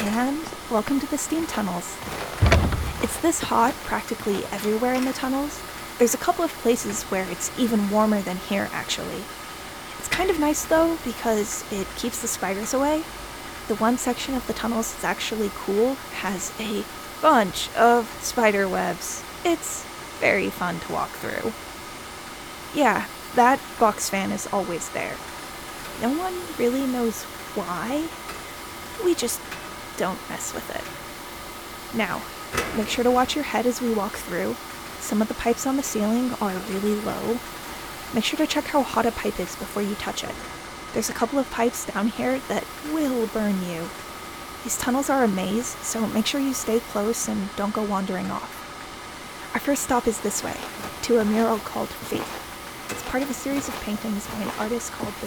and welcome to the steam tunnels. It's this hot practically everywhere in the tunnels. There's a couple of places where it's even warmer than here, actually. It's kind of nice though because it keeps the spiders away. The one section of the tunnels that's actually cool has a bunch of spider webs. It's very fun to walk through. Yeah, that box fan is always there. No one really knows why. We just don't mess with it. Now, make sure to watch your head as we walk through. Some of the pipes on the ceiling are really low. Make sure to check how hot a pipe is before you touch it. There's a couple of pipes down here that will burn you. These tunnels are a maze, so make sure you stay close and don't go wandering off. Our first stop is this way, to a mural called Faith. It's part of a series of paintings by an artist called the